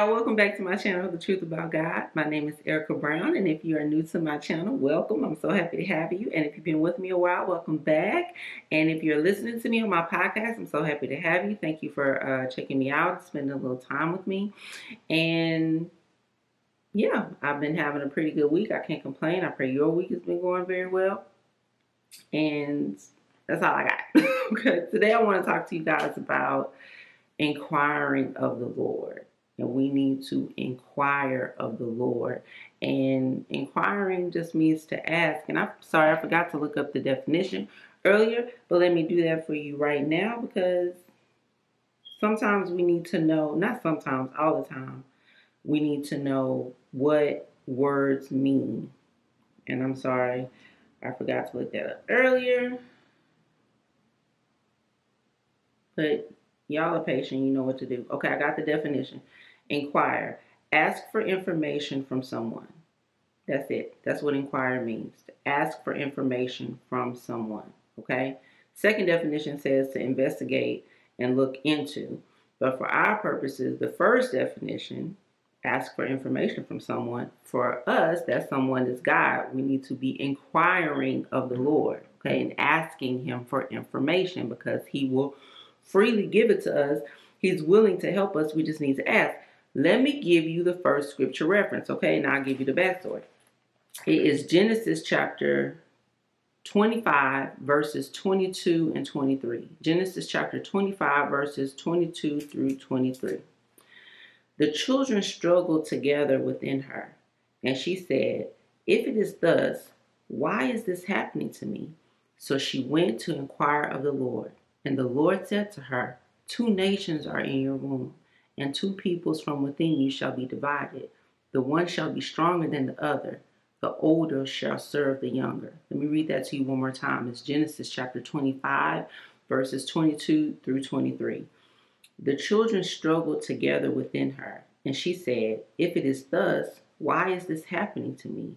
y'all, welcome back to my channel, The Truth About God. My name is Erica Brown, and if you are new to my channel, welcome. I'm so happy to have you. And if you've been with me a while, welcome back. And if you're listening to me on my podcast, I'm so happy to have you. Thank you for uh, checking me out, spending a little time with me. And yeah, I've been having a pretty good week. I can't complain. I pray your week has been going very well. And that's all I got. today I want to talk to you guys about inquiring of the Lord. And we need to inquire of the Lord. And inquiring just means to ask. And I'm sorry, I forgot to look up the definition earlier, but let me do that for you right now because sometimes we need to know, not sometimes, all the time, we need to know what words mean. And I'm sorry, I forgot to look that up earlier. But y'all are patient, you know what to do. Okay, I got the definition. Inquire. Ask for information from someone. That's it. That's what inquire means. To ask for information from someone. Okay? Second definition says to investigate and look into. But for our purposes, the first definition, ask for information from someone. For us, that someone is God. We need to be inquiring of the Lord, okay, and asking Him for information because He will freely give it to us. He's willing to help us. We just need to ask. Let me give you the first scripture reference, okay? And I'll give you the backstory. It is Genesis chapter 25, verses 22 and 23. Genesis chapter 25, verses 22 through 23. The children struggled together within her, and she said, If it is thus, why is this happening to me? So she went to inquire of the Lord. And the Lord said to her, Two nations are in your womb and two peoples from within you shall be divided. The one shall be stronger than the other. The older shall serve the younger. Let me read that to you one more time. It's Genesis chapter 25, verses 22 through 23. The children struggled together within her, and she said, If it is thus, why is this happening to me?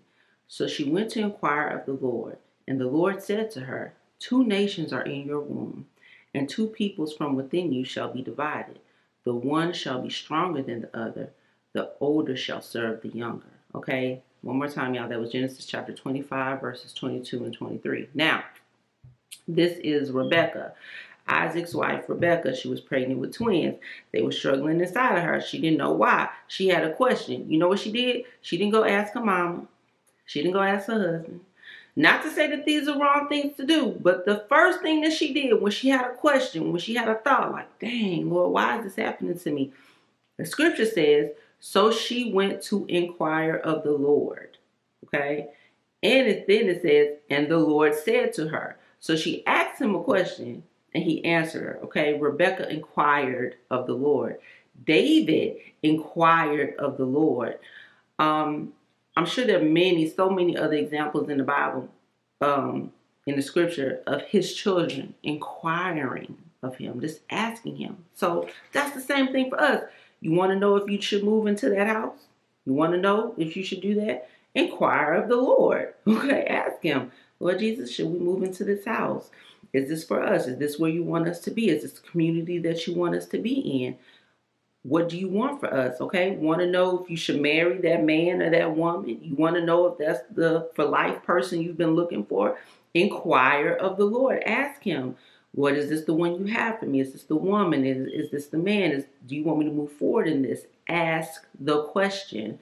So she went to inquire of the Lord. And the Lord said to her, Two nations are in your womb, and two peoples from within you shall be divided. The one shall be stronger than the other. The older shall serve the younger. Okay, one more time, y'all. That was Genesis chapter 25, verses 22 and 23. Now, this is Rebecca. Isaac's wife, Rebecca, she was pregnant with twins. They were struggling inside of her. She didn't know why. She had a question. You know what she did? She didn't go ask her mama. She didn't go ask her husband. Not to say that these are wrong things to do, but the first thing that she did when she had a question, when she had a thought, like, dang, Lord, why is this happening to me? The scripture says, so she went to inquire of the Lord. Okay? And it, then it says, and the Lord said to her. So she asked him a question and he answered her. Okay? Rebecca inquired of the Lord. David inquired of the Lord. Um, I'm sure there are many, so many other examples in the Bible, um, in the scripture, of his children inquiring of him, just asking him. So that's the same thing for us. You want to know if you should move into that house? You want to know if you should do that? Inquire of the Lord. Okay, ask him, Lord Jesus, should we move into this house? Is this for us? Is this where you want us to be? Is this the community that you want us to be in? What do you want for us okay? Want to know if you should marry that man or that woman? You want to know if that's the for life person you've been looking for? Inquire of the lord. Ask him what is this the one you have for me? Is this the woman? Is, is this the man? Is do you want me to move forward in this? Ask the question.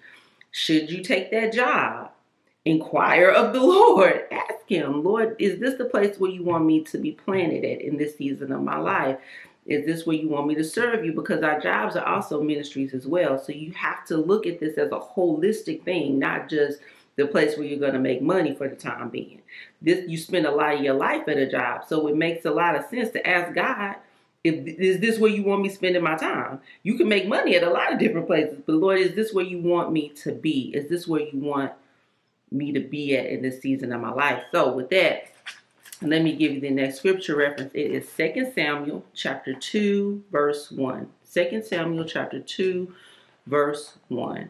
Should you take that job? Inquire of the lord. Ask him lord is this the place where you want me to be planted at in this season of my life is this where you want me to serve you? Because our jobs are also ministries as well. So you have to look at this as a holistic thing, not just the place where you're going to make money for the time being. This you spend a lot of your life at a job, so it makes a lot of sense to ask God, if, is this where you want me spending my time? You can make money at a lot of different places, but Lord, is this where you want me to be? Is this where you want me to be at in this season of my life? So with that, let me give you the next scripture reference. It is 2 Samuel chapter 2, verse 1. 2 Samuel chapter 2, verse 1.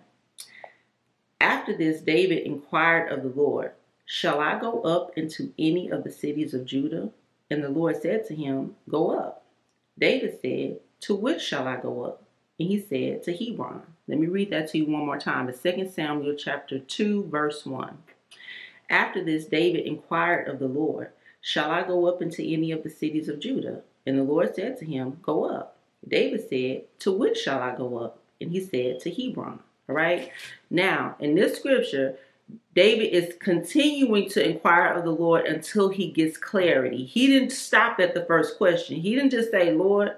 After this, David inquired of the Lord, Shall I go up into any of the cities of Judah? And the Lord said to him, Go up. David said, To which shall I go up? And he said, To Hebron. Let me read that to you one more time. It's 2 Samuel chapter 2, verse 1. After this, David inquired of the Lord, Shall I go up into any of the cities of Judah? And the Lord said to him, Go up. David said, To which shall I go up? And he said, To Hebron. All right. Now, in this scripture, David is continuing to inquire of the Lord until he gets clarity. He didn't stop at the first question. He didn't just say, Lord,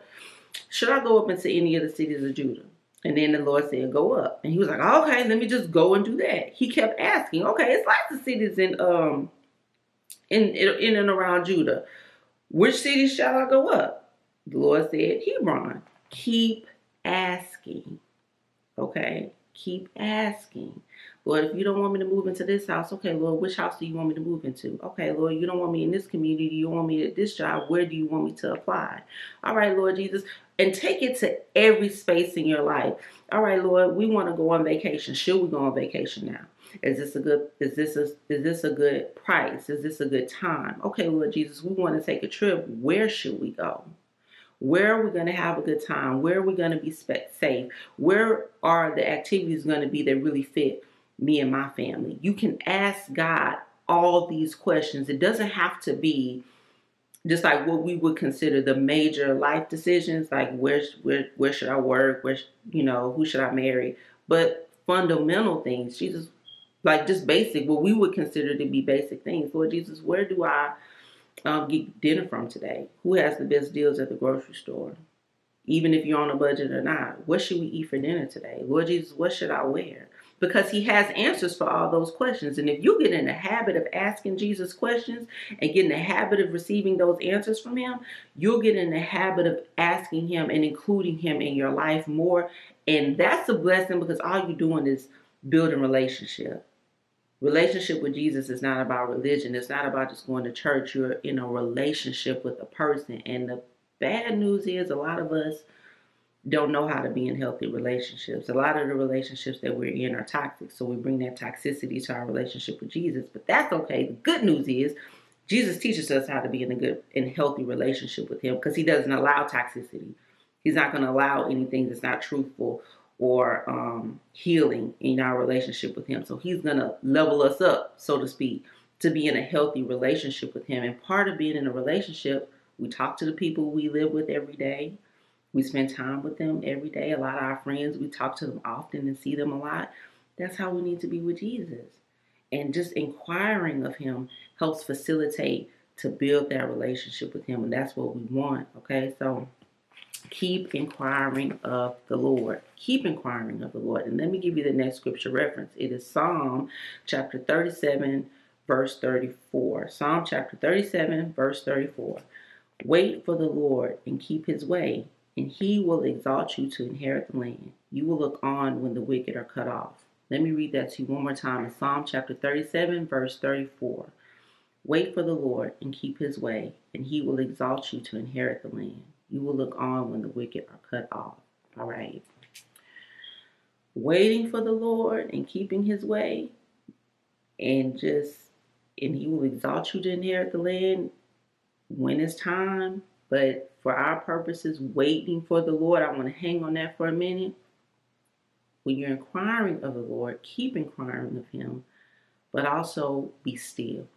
should I go up into any of the cities of Judah? And then the Lord said, Go up. And he was like, Okay, let me just go and do that. He kept asking, Okay, it's like the cities in um in in and around Judah. Which cities shall I go up? The Lord said, Hebron. Keep asking. Okay? Keep asking. Lord, if you don't want me to move into this house, okay, Lord, which house do you want me to move into? Okay, Lord, you don't want me in this community, you want me at this job, where do you want me to apply? All right, Lord Jesus, and take it to every space in your life. All right, Lord, we want to go on vacation. Should we go on vacation now? Is this a good is this a is this a good price? Is this a good time? Okay, Lord Jesus, we want to take a trip. Where should we go? Where are we going to have a good time? Where are we going to be safe? Where are the activities going to be that really fit me and my family? You can ask God all these questions. It doesn't have to be just like what we would consider the major life decisions, like where where where should I work, where you know who should I marry, but fundamental things. Jesus, like just basic, what we would consider to be basic things. Lord Jesus, where do I um, get dinner from today? Who has the best deals at the grocery store? Even if you're on a budget or not, what should we eat for dinner today? Lord Jesus, what should I wear? Because he has answers for all those questions. And if you get in the habit of asking Jesus questions and get in the habit of receiving those answers from him, you'll get in the habit of asking him and including him in your life more. And that's a blessing because all you're doing is building relationship relationship with Jesus is not about religion. It's not about just going to church. You're in a relationship with a person. And the bad news is a lot of us don't know how to be in healthy relationships. A lot of the relationships that we're in are toxic. So we bring that toxicity to our relationship with Jesus. But that's okay. The good news is Jesus teaches us how to be in a good and healthy relationship with him because he doesn't allow toxicity. He's not going to allow anything that's not truthful or um, healing in our relationship with Him. So He's going to level us up, so to speak, to be in a healthy relationship with Him. And part of being in a relationship, we talk to the people we live with every day. We spend time with them every day. A lot of our friends, we talk to them often and see them a lot. That's how we need to be with Jesus. And just inquiring of Him helps facilitate to build that relationship with Him. And that's what we want. Okay, so keep inquiring of the Lord. Keep inquiring of the Lord. And let me give you the next scripture reference. It is Psalm chapter 37, verse 34. Psalm chapter 37, verse 34. Wait for the Lord and keep his way, and he will exalt you to inherit the land. You will look on when the wicked are cut off. Let me read that to you one more time in Psalm chapter 37, verse 34. Wait for the Lord and keep his way, and he will exalt you to inherit the land. You will look on when the wicked are cut off. All right. Waiting for the Lord and keeping his way, and just, and he will exalt you to inherit the land when it's time. But for our purposes, waiting for the Lord, I want to hang on that for a minute. When you're inquiring of the Lord, keep inquiring of him, but also be still.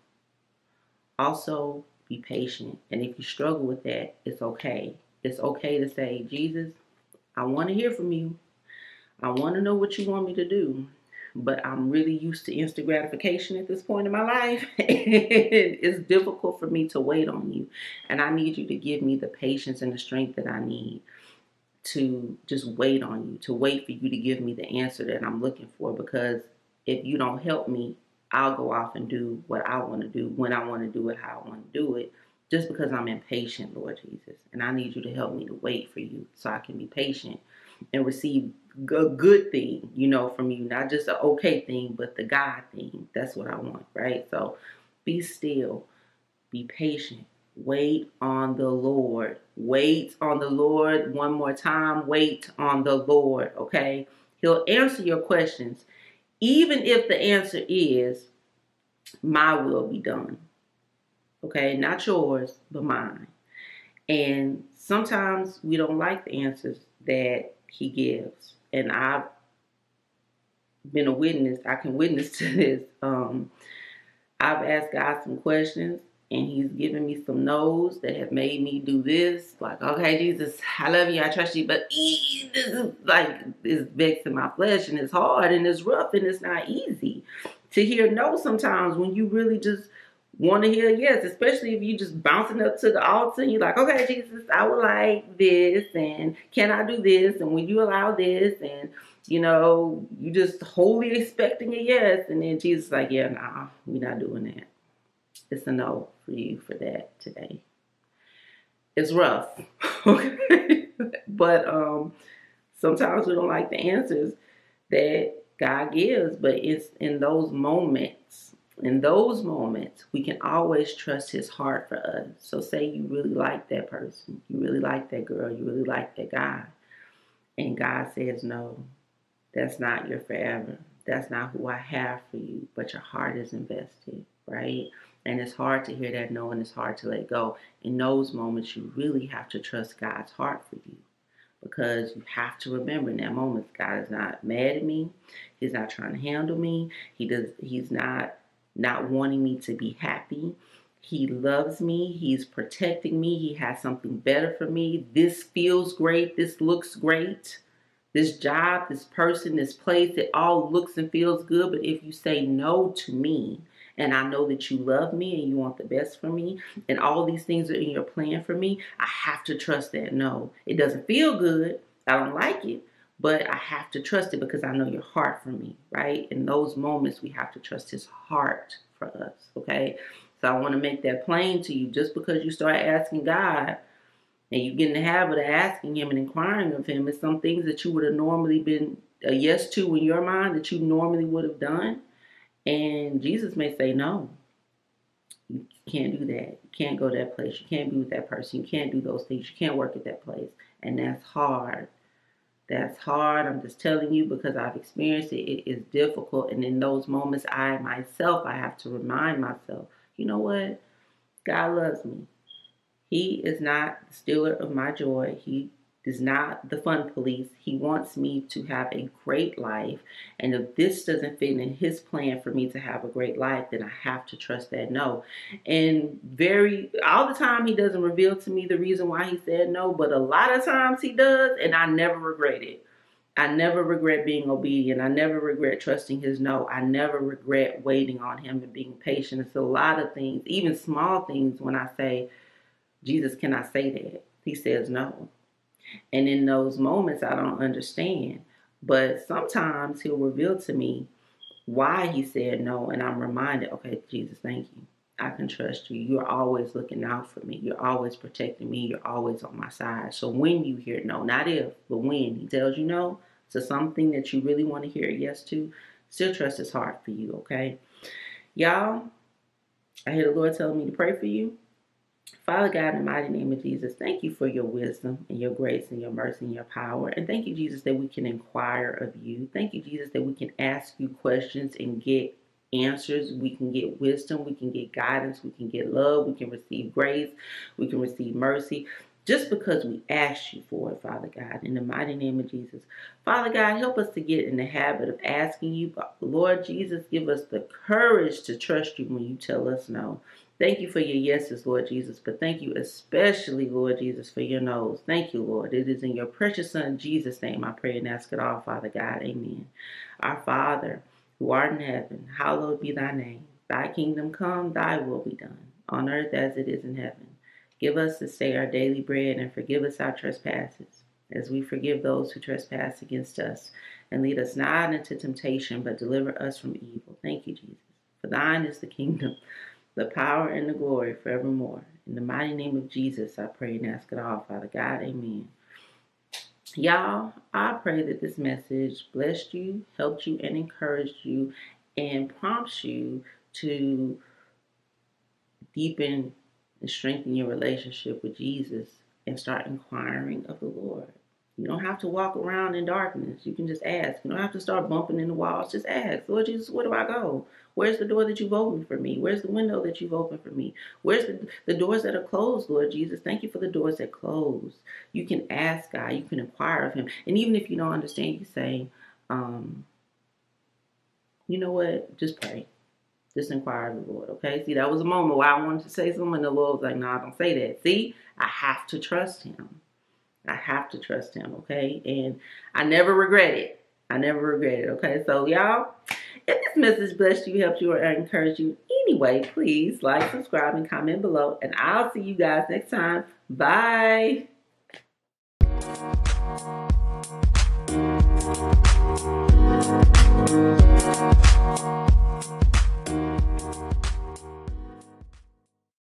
Also, be patient. And if you struggle with that, it's okay it's okay to say, Jesus, I want to hear from you. I want to know what you want me to do. But I'm really used to instant gratification at this point in my life. it's difficult for me to wait on you. And I need you to give me the patience and the strength that I need to just wait on you, to wait for you to give me the answer that I'm looking for. Because if you don't help me, I'll go off and do what I want to do when I want to do it, how I want to do it just because I'm impatient, Lord Jesus. And I need you to help me to wait for you so I can be patient and receive a good thing, you know, from you. Not just an okay thing, but the God thing. That's what I want, right? So be still, be patient. Wait on the Lord. Wait on the Lord one more time. Wait on the Lord, okay? He'll answer your questions, even if the answer is, My will be done okay? Not yours, but mine. And sometimes we don't like the answers that he gives. And I've been a witness. I can witness to this. Um, I've asked God some questions and he's given me some no's that have made me do this. Like, okay, Jesus, I love you, I trust you, but ee, this is like it's vexing my flesh and it's hard and it's rough and it's not easy to hear no sometimes when you really just want to hear yes, especially if you just bouncing up to the altar and you're like, okay, Jesus, I would like this and can I do this? And when you allow this and you know, you just wholly expecting a yes, and then Jesus like, yeah, nah, we're not doing that. It's a no for you for that today. It's rough, okay, but um, sometimes we don't like the answers that God gives, but it's in those moments. In those moments, we can always trust His heart for us. So, say you really like that person, you really like that girl, you really like that guy, and God says no that's not your forever. That's not who I have for you, but your heart is invested, right? And it's hard to hear that no, and it's hard to let go. In those moments, you really have to trust God's heart for you because you have to remember in that moment, God is not mad at me. He's not trying to handle me. He does. He's not not wanting me to be happy. He loves me. He's protecting me. He has something better for me. This feels great. This looks great this job, this person, this place, it all looks and feels good. But if you say no to me, and I know that you love me and you want the best for me, and all these things are in your plan for me, I have to trust that no. It doesn't feel good. I don't like it, but I have to trust it because I know your heart for me, right? In those moments, we have to trust his heart for us, okay? So I want to make that plain to you. Just because you start asking God, and you get in the habit of asking him and inquiring of him is some things that you would have normally been a yes to in your mind that you normally would have done. And Jesus may say, No, you can't do that. You can't go to that place. You can't be with that person. You can't do those things. You can't work at that place. And that's hard. That's hard. I'm just telling you because I've experienced it. It is difficult. And in those moments, I myself, I have to remind myself, you know what? God loves me. He is not the stealer of my joy. He is not the fun police. He wants me to have a great life. And if this doesn't fit in his plan for me to have a great life, then I have to trust that no. And very, all the time, he doesn't reveal to me the reason why he said no, but a lot of times he does, and I never regret it. I never regret being obedient. I never regret trusting his no. I never regret waiting on him and being patient. It's a lot of things, even small things, when I say, Jesus cannot say that. He says no. And in those moments, I don't understand. But sometimes he'll reveal to me why he said no. And I'm reminded, okay, Jesus, thank you. I can trust you. You're always looking out for me. You're always protecting me. You're always on my side. So when you hear no, not if, but when he tells you no to something that you really want to hear yes to, still trust his heart for you, okay? Y'all, I hear the Lord telling me to pray for you. Father God, in the mighty name of Jesus, thank you for your wisdom and your grace and your mercy and your power. And thank you, Jesus, that we can inquire of you. Thank you, Jesus, that we can ask you questions and get answers. We can get wisdom. We can get guidance. We can get love. We can receive grace. We can receive mercy. Just because we ask you for it, Father God, in the mighty name of Jesus. Father God, help us to get in the habit of asking you. Lord Jesus, give us the courage to trust you when you tell us no. Thank you for your yeses, Lord Jesus, but thank you especially, Lord Jesus, for your no's. Thank you, Lord. It is in your precious Son, Jesus' name, I pray and ask it all, Father God. Amen. Our Father, who art in heaven, hallowed be thy name. Thy kingdom come, thy will be done, on earth as it is in heaven. Give us this day our daily bread, and forgive us our trespasses, as we forgive those who trespass against us. And lead us not into temptation, but deliver us from evil. Thank you, Jesus. For thine is the kingdom the power and the glory forevermore. In the mighty name of Jesus, I pray and ask it all, Father God. Amen. Y'all, I pray that this message blessed you, helped you, and encouraged you, and prompts you to deepen and strengthen your relationship with Jesus and start inquiring of the Lord. You don't have to walk around in darkness. You can just ask. You don't have to start bumping in the walls. Just ask, Lord Jesus, where do I go? Where's the door that you've opened for me? Where's the window that you've opened for me? Where's the, the doors that are closed, Lord Jesus? Thank you for the doors that close. You can ask God. You can inquire of Him. And even if you don't understand, you say, um, you know what? Just pray. Just inquire of the Lord. Okay. See, that was a moment where I wanted to say something, and the Lord was like, "No, nah, don't say that." See, I have to trust Him. I have to trust Him. Okay, and I never regret it. I never regret it. Okay, so y'all, if this message blessed you, helped you, or encouraged you anyway, please like, subscribe, and comment below. And I'll see you guys next time. Bye.